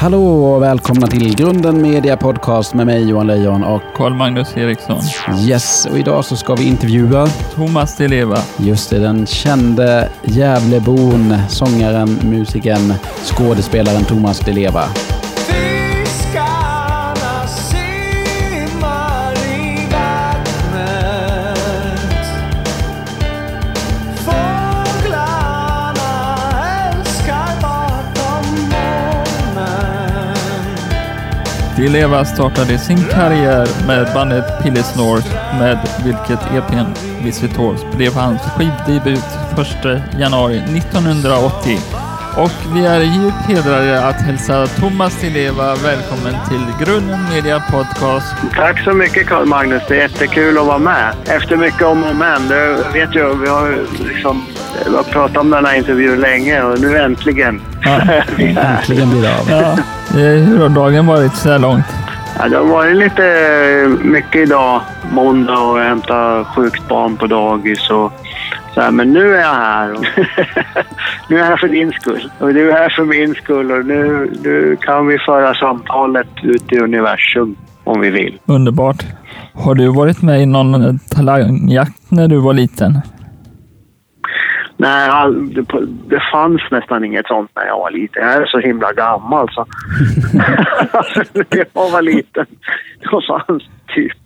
Hallå och välkomna till Grunden Media Podcast med mig Johan Lejon och Carl-Magnus Eriksson. Yes, och idag så ska vi intervjua Thomas Di Leva. just det, den kände Gävlebon, sångaren, musikern, skådespelaren Thomas Di Leva. Di Leva startade sin karriär med bandet Pillisnor med vilket EPn Visitors blev hans skivdebut 1 januari 1980. Och vi är djupt hedrade att hälsa Thomas Di Leva välkommen till Grunden Media Podcast. Tack så mycket Carl Magnus. Det är jättekul att vara med. Efter mycket om och men. Du vet ju, vi har ju liksom vi har pratat om den här intervjun länge och nu äntligen. Ja. Äntligen blir det av. Ja. Hur har dagen varit så här långt? Ja, det har varit lite mycket idag. Måndag och jag hämtar sjukt barn på dagis och så här, men nu är jag här. Och nu är jag här för din skull. Och du är här för min skull och nu, nu kan vi föra samtalet ut i universum om vi vill. Underbart. Har du varit med i någon talangjakt när du var liten? Nej, all, det, det fanns nästan inget sånt när jag var liten. Jag är så himla gammal så. alltså, när jag var liten, då fanns typ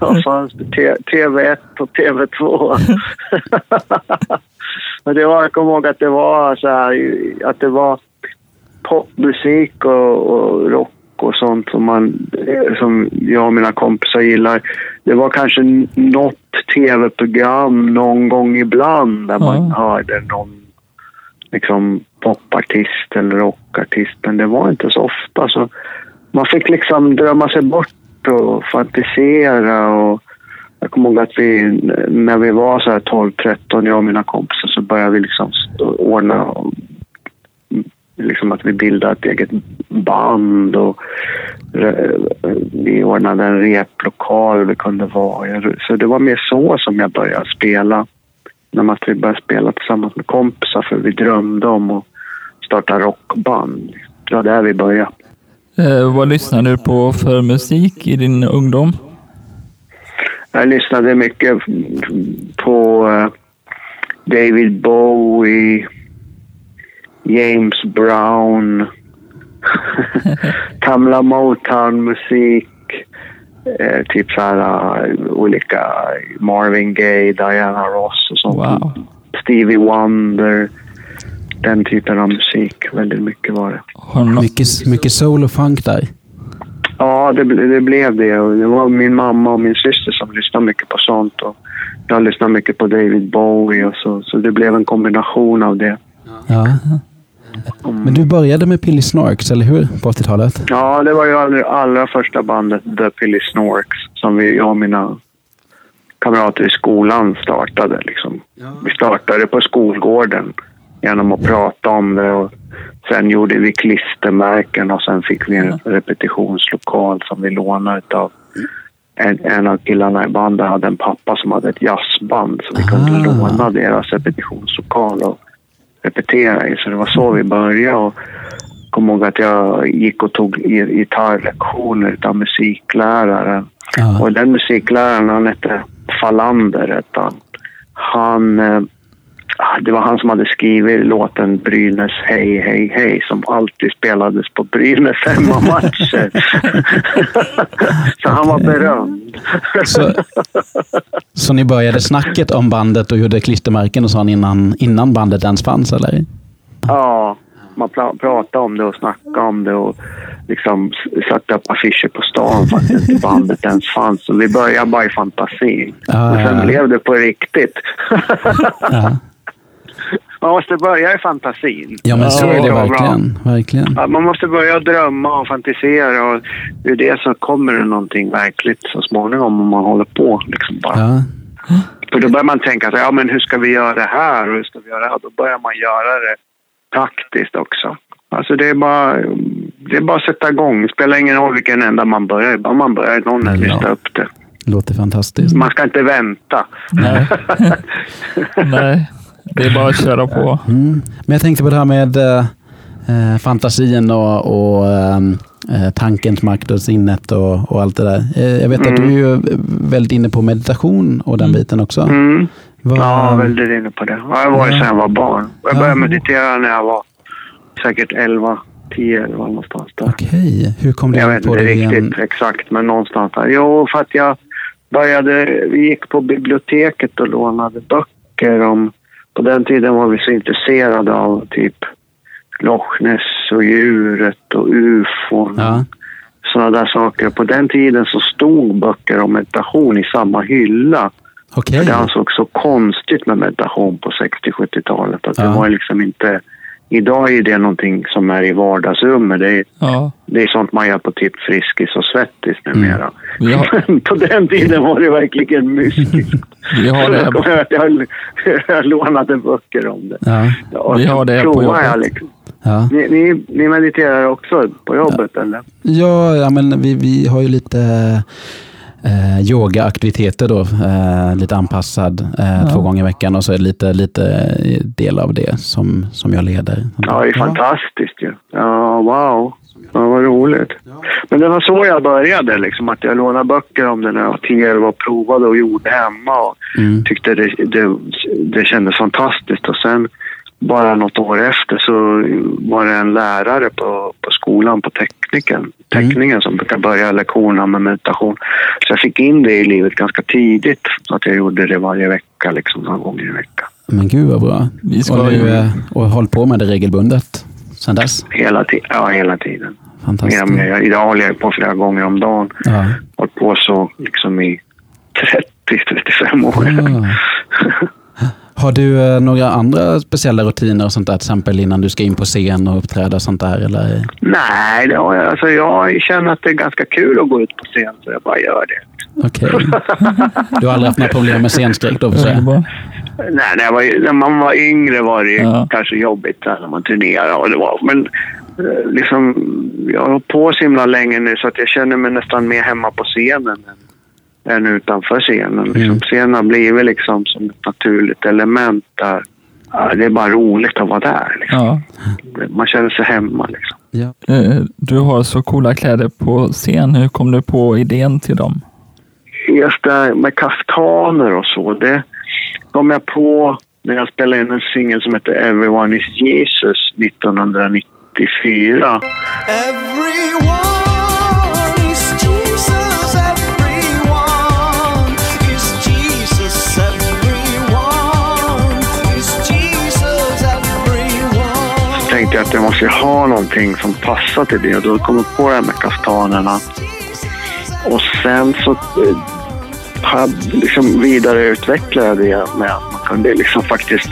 då fanns det T- TV1 och TV2. och det var, jag kommer ihåg att det var så här, att det var popmusik och, och rock och sånt som, man, som jag och mina kompisar gillar. Det var kanske något tv-program någon gång ibland där man Ja. hörde någon liksom, popartist eller rockartist. Men det var inte så ofta. Så man fick liksom drömma sig bort och fantisera. Och jag kommer ihåg att vi, när vi var så här 12-13, jag och mina kompisar, så började vi liksom ordna liksom att vi bildade ett eget band och vi ordnade en replokal vi kunde vara. Så det var mer så som jag började spela. När man började spela tillsammans med kompisar för vi drömde om att starta rockband. Det var där vi började. Eh, vad lyssnar du på för musik i din ungdom? Jag lyssnade mycket på eh, David Bowie, James Brown, gamla Motown-musik. Eh, typ så här eh, olika Marvin Gaye, Diana Ross och sånt. Wow. Stevie Wonder. Den typen av musik. Väldigt mycket var det. Har du? Mycket, mycket soul och funk där. Ja, det, det blev det. Och det var min mamma och min syster som lyssnade mycket på sånt. Och jag lyssnade mycket på David Bowie och så. Så det blev en kombination av det. Ja. Men du började med Pilly Snorks, eller hur? På 80-talet? Ja, det var ju allra, allra första bandet, The Pilly Snorks, som vi, jag och mina kamrater i skolan startade. Liksom. Vi startade på skolgården genom att prata om det. Och sen gjorde vi klistermärken och sen fick vi en repetitionslokal som vi lånade av en, en av killarna i bandet hade en pappa som hade ett jazzband så vi kunde Ah. låna deras repetitionslokal och repetera i. Så det var så vi började. Och kom ihåg att jag gick och tog gi- gitarrlektioner av musikläraren. Ja. Och den musikläraren, han hette Falander. hette Han, han, eh, det var han som hade skrivit låten Brynäs hej, hej, hej som alltid spelades på Brynäs hemmamatcher. Så han var berömd. Så, så ni började snacket om bandet och gjorde klistermärken och sånt innan, innan bandet ens fanns, eller? Ja, man pra- pratade om det och snackade om det och liksom satte upp affischer på stan fast inte bandet ens fanns. Så vi började bara i fantasin. Ja, och sen ja. blev det på riktigt. Ja, man måste börja i fantasin. ja men så Ja, är det verkligen. verkligen. Ja, man måste börja drömma och fantisera och det är det som kommer det någonting verkligt så småningom om man håller på. Liksom bara. Ja. För då börjar man tänka så ja men hur ska vi göra det här och hur ska vi göra det här? Då börjar man göra det praktiskt också. Alltså det är bara, det är bara att sätta igång. Det spelar ingen roll vilken ända man börjar. Bara man börjar någon Ja. lyfta upp det. Låter fantastiskt. Man ska inte vänta. Nej. Nej, det är bara att köra på. Mm. Men jag tänkte på det här med... eh, eh, fantasin och, och ehm, eh, tankens makt och sinnet och, och allt det där. Eh, jag vet att du är ju väldigt inne på meditation och den biten också. Mm. Vad- Ja, väldigt inne på det. Ja, Jag var Ja. sedan jag var barn. Jag Ja. började meditera när jag var säkert 11, 10 eller någonstans där. Okej, hur kom du Jag in vet på inte det riktigt igen? exakt, men någonstans där. Jo, för att jag började... Vi gick på biblioteket och lånade böcker om... På den tiden var vi så intresserade av typ Loch Ness och djuret och ufon. Ja, Sådana där saker. På den tiden så stod böcker om meditation i samma hylla. okej. För det ansågs så konstigt med meditation på 60-70-talet. Att Ja. det var liksom inte... Idag är det någonting som är i vardagsrummet. Det är, Ja, det är sånt man gör på typ Friskis och Svettis numera. vi har, på den tiden var det verkligen mystiskt. vi har jag, det. att jag, jag lånade böcker om det. Ja, Och Vi har det på jobbet. jag liksom. ja. ni, ni, ni mediterar också på jobbet eller? ja, ja men vi, vi har ju lite eh, yogaaktiviteter då. Eh, lite anpassad eh, Ja. två gånger i veckan och så är det lite, lite del av det som, som jag leder. Ja, det är Ja. fantastiskt ju. Ja, wow. Ja, vad roligt. Men det var så jag började, liksom, att jag lånade böcker om det när jag var 10-11 och provade och gjorde hemma. Och Mm. tyckte det, det, det kändes fantastiskt. Och sen bara något år efter så var det en lärare på, på skolan på tekniken, teckningen som brukar börja lektionerna med meditation. Så jag fick in det i livet ganska tidigt. Så att jag gjorde det varje vecka, liksom några gånger i veckan. Men gud vad bra. Vi ska och, nu, ju- eh, och håll på med det regelbundet sen dess. Hela, ja, hela tiden. Fantastiskt. mer. Idag håller jag på flera gånger om dagen. Ja. hållit på så liksom i 30-35 år. Ja. Har du eh, några andra speciella rutiner och sånt där, till exempel innan du ska in på scen och uppträda och sånt där? Eller? Nej, det har jag, alltså jag känner att det är ganska kul att gå ut på scen så jag bara gör det. Okej. Du har aldrig haft några problem med scenskräck då? För. Nej, när, jag var, när man var yngre var det Ja. kanske jobbigt när man turnerade. Och det var, men eh, liksom, jag har hållit på så himla länge nu så att jag känner mig nästan mer hemma på scenen än, än utanför scenen. Liksom, Mm. Scenen har blivit liksom som ett naturligt element där. Ja, det är bara roligt att vara där. Liksom. Ja. Man känner sig hemma. Liksom. Ja. Eh, Du har så coola kläder på scen. Hur kom du på idén till dem? Just det här med kaftaner och så, det kom jag på när jag spelade in en singel som heter Everyone is Jesus 1994. Everyone tänkte jag att jag måste ha någonting som passar till det och då kom jag på det här med kaftanerna. Och sen så eh, jag liksom vidareutvecklat det med att man kunde liksom faktiskt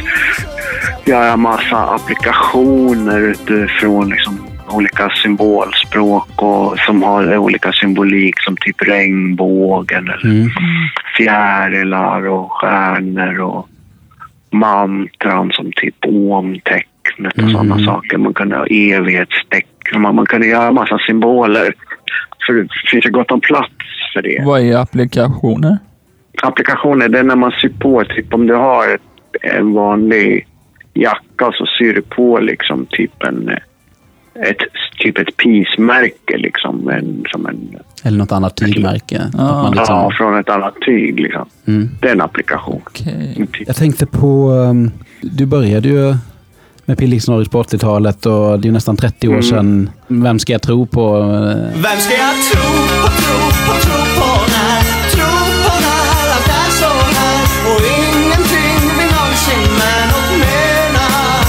göra massa applikationer utifrån liksom olika symbolspråk och som har olika symbolik som typ regnbågen eller Mm. fjärilar och stjärnor och mantran som typ omtecknet och Mm. sådana saker. Man kunde ha evighetstecken. Man, man kunde göra massa symboler. För det finns ju gott om plats för det. Vad är applikationer? Applikationer, det är när man syr på. Typ om du har ett, en vanlig jacka så syr du på liksom typ en ett, typ ett pismärke liksom. En, som en, Eller något annat tygmärke. Ja. Att man ja, liksom, från ett annat tyg liksom. mm. Det är en applikation. En typ. Jag tänkte på, um, du började ju med Pilix Norris på 80-talet och det är ju nästan 30 år Mm. sedan. Vem ska jag tro på? Vem ska jag tro på, tro på, tro på när? Tro på när allt är så här och ingenting vi någonsin med något menar.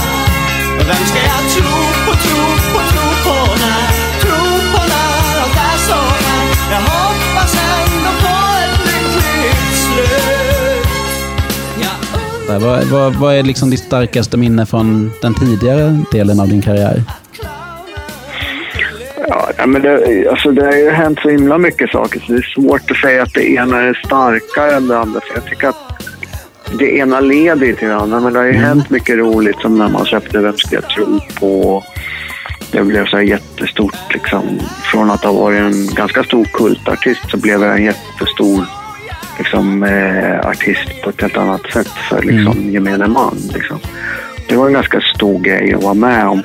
Vem ska jag tro på, tro på, tro på när? Undrar Vad, vad, vad är liksom ditt starkaste minne från den tidigare delen av din karriär? Ja, men det, alltså det har ju hänt så himla mycket saker så det är svårt att säga att det ena är starkare än det andra. För jag tycker att det ena leder ju till det andra. Men det har ju hänt mycket roligt som när man släppte Vem ska jag tro på? Det blev så här jättestort liksom. Från att ha varit en ganska stor kultartist så blev jag en jättestor liksom, eh, artist på ett helt annat sätt för liksom, gemene man. Liksom. det var en ganska stor grej att vara med om.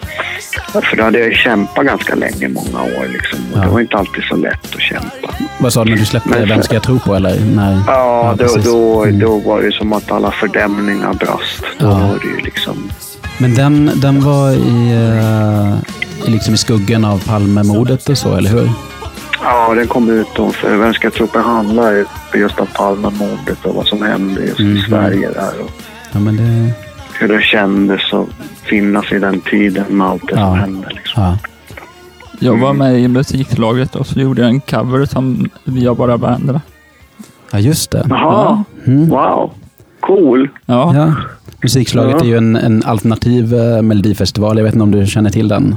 För då hade jag kämpat ganska länge, många år. Liksom. Ja. Det var inte alltid så lätt att kämpa. Vad sa du när du släppte Men- Vem ska jag tro på? Eller? När, Ja, då, precis. då, Mm. då var det som att alla fördämningar brast. Då Ja. var det ju liksom... Men den, den var i, eh, i liksom i skuggan av Palmemordet och så, eller hur? Ja, den kom ut då för Vem ska tro på handlar just om Palmemordet och vad som hände just Mhm. i Sverige där. Och Ja, men det... hur det kändes att finnas i den tiden med allt det Ja. som hände. Liksom. Ja. Jag var med i musiklaget och så gjorde jag en cover som Jag bara varandra. ja, just det. Jaha, Mm. wow. Cool. Ja, Ja. Musikslaget Ja. är ju en, en alternativ eh, melodifestival. Jag vet inte om du känner till den?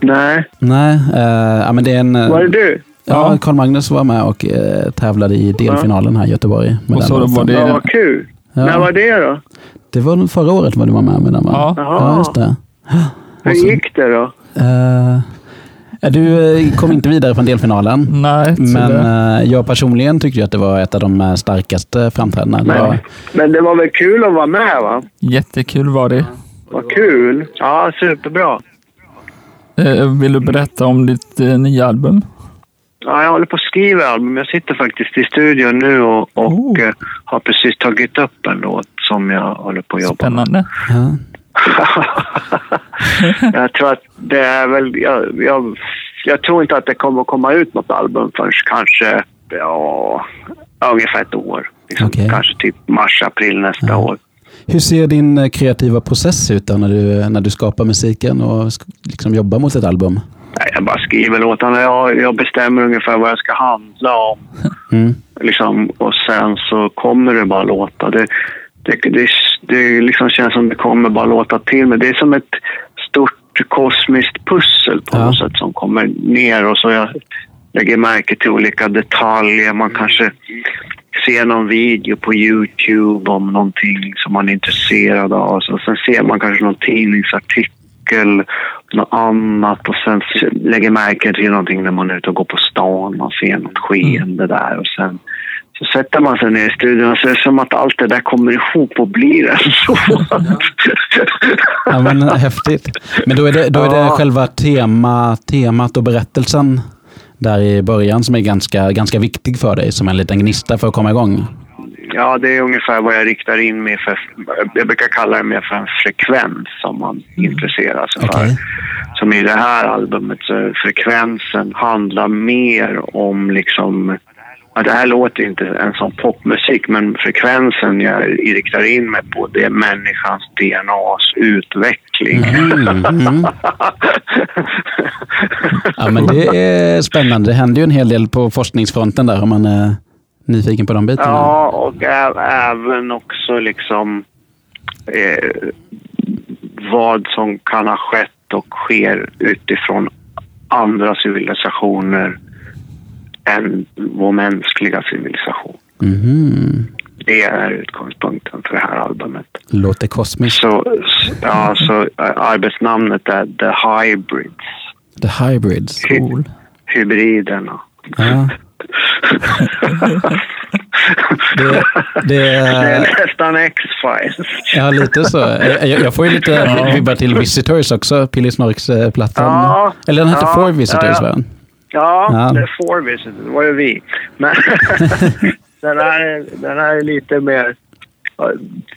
Nej, Nej, eh, ja, men det är en... eh, var det du? Ja, Carl Magnus var med och eh, tävlade i delfinalen här i Göteborg. Med Och den så låten. var det- Ja, vad kul. Ja. När var det då? Det var förra året var du var med med den va? Ja. ja just det. Hur så- gick det då? Ja, du eh, kom inte vidare från delfinalen. nej, Men eh, jag personligen tyckte att det var ett av de starkaste framträdandena. Men, var, men det var väl kul att vara med va? jättekul var det. Vad kul. Ja, superbra. Vill du berätta om ditt nya album? Ja, jag håller på att skriva album. Jag sitter faktiskt i studion nu och, och Oh. eh, har precis tagit upp en låt som jag håller på att jobba med. Spännande. ja. jag tror att det är väl... Jag, jag, jag tror inte att det kommer att komma ut något album förrän kanske ja, ungefär ett år. Liksom, Okej. Kanske typ mars, april nästa Ja. år. Hur ser din eh, kreativa process ut då när du, när du skapar musiken och liksom jobbar mot ett album? Jag bara skriver låtarna. Jag, jag bestämmer ungefär vad jag ska handla om. Mm. Liksom, och sen så kommer det bara låta. Det, det, det, det liksom känns som det kommer bara låta till. Men det är som ett stort kosmiskt pussel på Ja. något sätt som kommer ner och så jag lägger märke till olika detaljer. Man kanske ser någon video på Youtube om någonting som man är intresserad av. Så sen ser man kanske någon tidningsartikel, något annat och sen lägger märke till någonting när man är ute och går på stan. Man ser något skeende där och sen så sätter man sig ner i studion och så är det som att allt det där kommer ihop och blir en låt. Ja, men häftigt. Men då är det, då är det Ja. själva tema, temat och berättelsen där i början som är ganska, ganska viktig för dig, som en liten gnista för att komma igång. Ja, det är ungefär vad jag riktar in mig för. Jag brukar kalla det mer för en frekvens som man intresserar sig för. Okej. Som i det här albumet så frekvensen handlar mer om liksom Ja, det här låter inte en sån popmusik men frekvensen jag riktar in mig på det är människans DNAs utveckling. Mm, mm. Ja, men det är spännande. Det händer ju en hel del på forskningsfronten där om man är nyfiken på de bitarna. Ja, och även också liksom eh, vad som kan ha skett och sker utifrån andra civilisationer än vår mänskliga civilisation. Mhm. Det är utgångspunkten för det här albumet. Låter kosmiskt. Så, ja, så arbetsnamnet är The Hybrids. The Hybrids. Cool. Hybriderna. Ja. Det, det, Det är nästan X-Files. ja, lite så. Jag, jag får ju lite vibbar till Visitors också, Pilly Snorks-plattan. Ja. Eller den hette Ja. Four Visitors, Ja, ja. va? Ja, Ja. det är four visitors. Det var ju vi. Men den, här, är- den här är lite mer ja,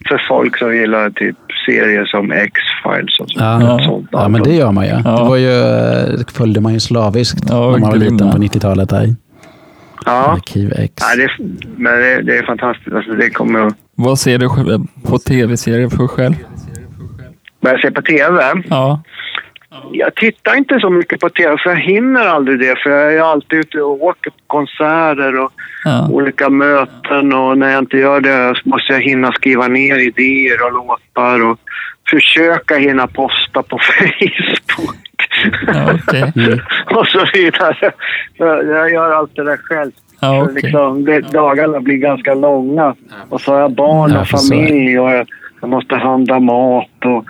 för folk som gillar typ serier som X-Files och Ja. sånt. Ja, men det gör man ju. Ja. Det var ju, följde man ju slaviskt Ja, när man var liten på 90-talet. Där. Ja, Arkiv X. ja det, men det, det är fantastiskt. Alltså, det kommer att... Vad ser du på tv-serier för själv? Börja se på TV. Ja. Jag tittar inte så mycket på TV för jag hinner aldrig det. För jag är alltid ute och åker på konserter och ja. olika möten och när jag inte gör det så måste jag hinna skriva ner idéer och låtar och försöka hinna posta på Facebook. Ja, okej. Mm. och så vidare. Jag jag gör allt det där själv. Ja, Så okej. liksom, det, dagarna blir ganska långa. Och så har jag barn Ja, och så det. familj och jag, jag måste handla mat. Och,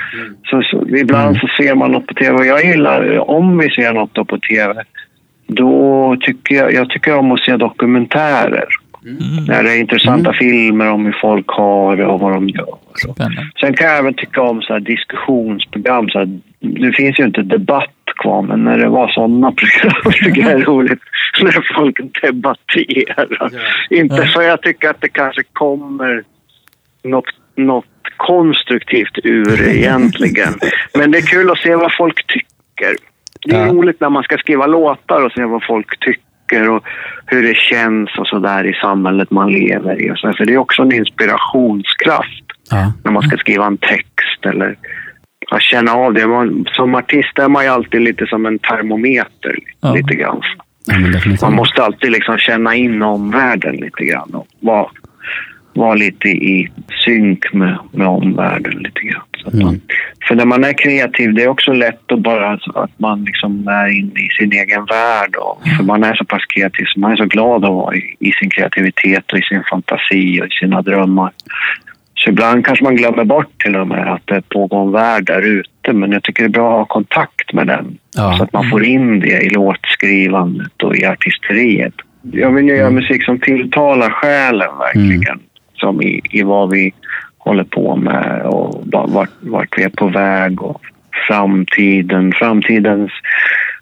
så, så, ibland Mm. så ser man något på tv. Och jag gillar, om vi ser något då på tv, då tycker jag, jag tycker om att se dokumentärer. När det är intressanta filmer om hur folk har det och vad de gör. Spännande. Sen kan jag även tycka om så här diskussionsprogram. Så här, nu finns ju inte debatt kvar, men när det var sådana program tycker jag det är roligt när folk debatterar. Inte Ja. för jag tycker att det kanske kommer något, något konstruktivt ur det egentligen. Men det är kul att se vad folk tycker. Det är Ja. roligt när man ska skriva låtar och se vad folk tycker och hur det känns och så där i samhället man lever i. Och så. För det är också en inspirationskraft Ja. när man ska skriva en text eller ja, känna av det. Man, som artist är man ju alltid lite som en termometer. Ja. Lite grann. ja. Man måste alltid liksom känna in omvärlden lite grann och vara, vara lite i synk med, med omvärlden lite grann. Att man, Mm. För när man är kreativ, det är också lätt att bara att man liksom är inne i sin egen värld. Och, för man är så pass kreativ så man är så glad att vara i, i sin kreativitet och i sin fantasi och i sina drömmar. Så ibland kanske man glömmer bort till och med att det pågår en värld där ute. Men jag tycker det är bra att ha kontakt med den. Ja. Så att man får in det i låtskrivandet och i artisteriet. Jag vill ju göra musik som tilltalar själen verkligen. Som i, i vad vi håller på med och va- vart, vart vi är på väg och framtiden, framtidens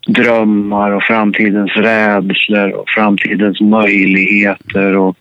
drömmar och framtidens rädslor och framtidens möjligheter och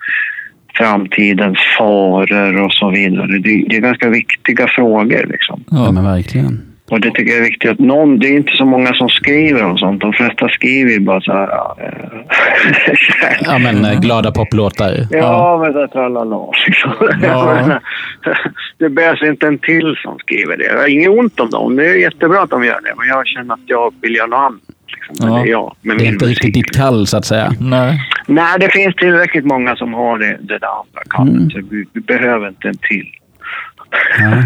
framtidens faror och så vidare. Det, det är ganska viktiga frågor. Liksom. Ja, Ja. men verkligen. Och det tycker jag är viktigt att någon, det är inte så många som skriver om sånt. De flesta skriver ju bara så här... Ja, eh, Ja, men eh, glada poplåtar. ja men så här tralala. Liksom. Ja. Det behövs inte en till som skriver det. Jag har inget ont om dem. Det är jättebra att de gör det. Men jag känner att jag vill göra något annat. Liksom. Men Ja. det är jag Det är inte riktigt ditt kall, så att säga. Nej. Nej, det finns tillräckligt många som har det, det där andra kallet. Mm. Så vi, vi behöver inte en till. Ja.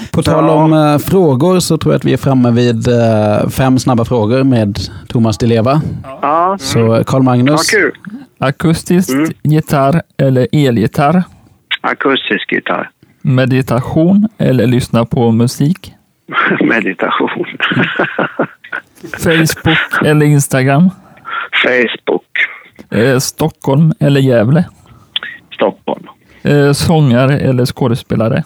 På tal om eh, frågor så tror jag att vi är framme vid eh, fem snabba frågor med Thomas Di Leva. Ja, Så Carl ja Magnus, kul. Akustisk Mm. gitarr eller elgitarr? Akustisk gitarr. Meditation eller lyssna på musik? Meditation. Facebook eller Instagram? Facebook. Eh, Stockholm eller Gävle? Stockholm. Eh, sångare eller skådespelare?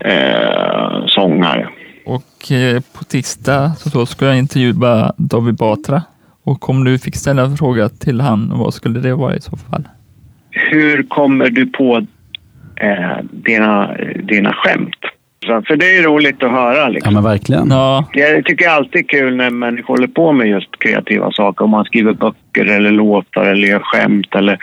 Eh, sångare. Och eh, på tisdag så ska jag intervjua David Batra. Och om du fick ställa en fråga till han, vad skulle det vara i så fall? Hur kommer du på eh, dina, dina skämt? Så, för det är roligt att höra. ja Liksom. men verkligen. Ja, Jag tycker alltid är kul när människor håller på med just kreativa saker. Om man skriver böcker eller låtar eller gör skämt eller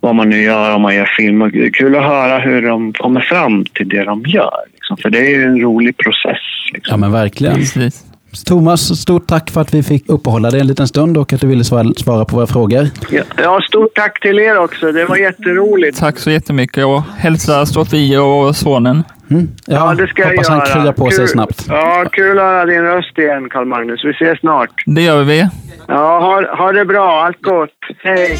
vad man nu gör om man gör film. Det är kul att höra hur de kommer fram till det de gör. Liksom. För det är ju en rolig process. Ja Liksom. men verkligen. precis. Thomas, stort tack för att vi fick uppehålla dig en liten stund och att du ville svara, på våra frågor. Ja, stort tack till er också. Det var jätteroligt. Tack så jättemycket och hälsa Sofia och sonen. Mm. Ja, Ja, det ska hoppas jag han göra. kryar på sig Kul- snabbt. Ja, kul att höra din röst igen, Karl Magnus. Vi ses snart. Det gör vi. Ja, ha, ha det bra. Allt gott. Hej!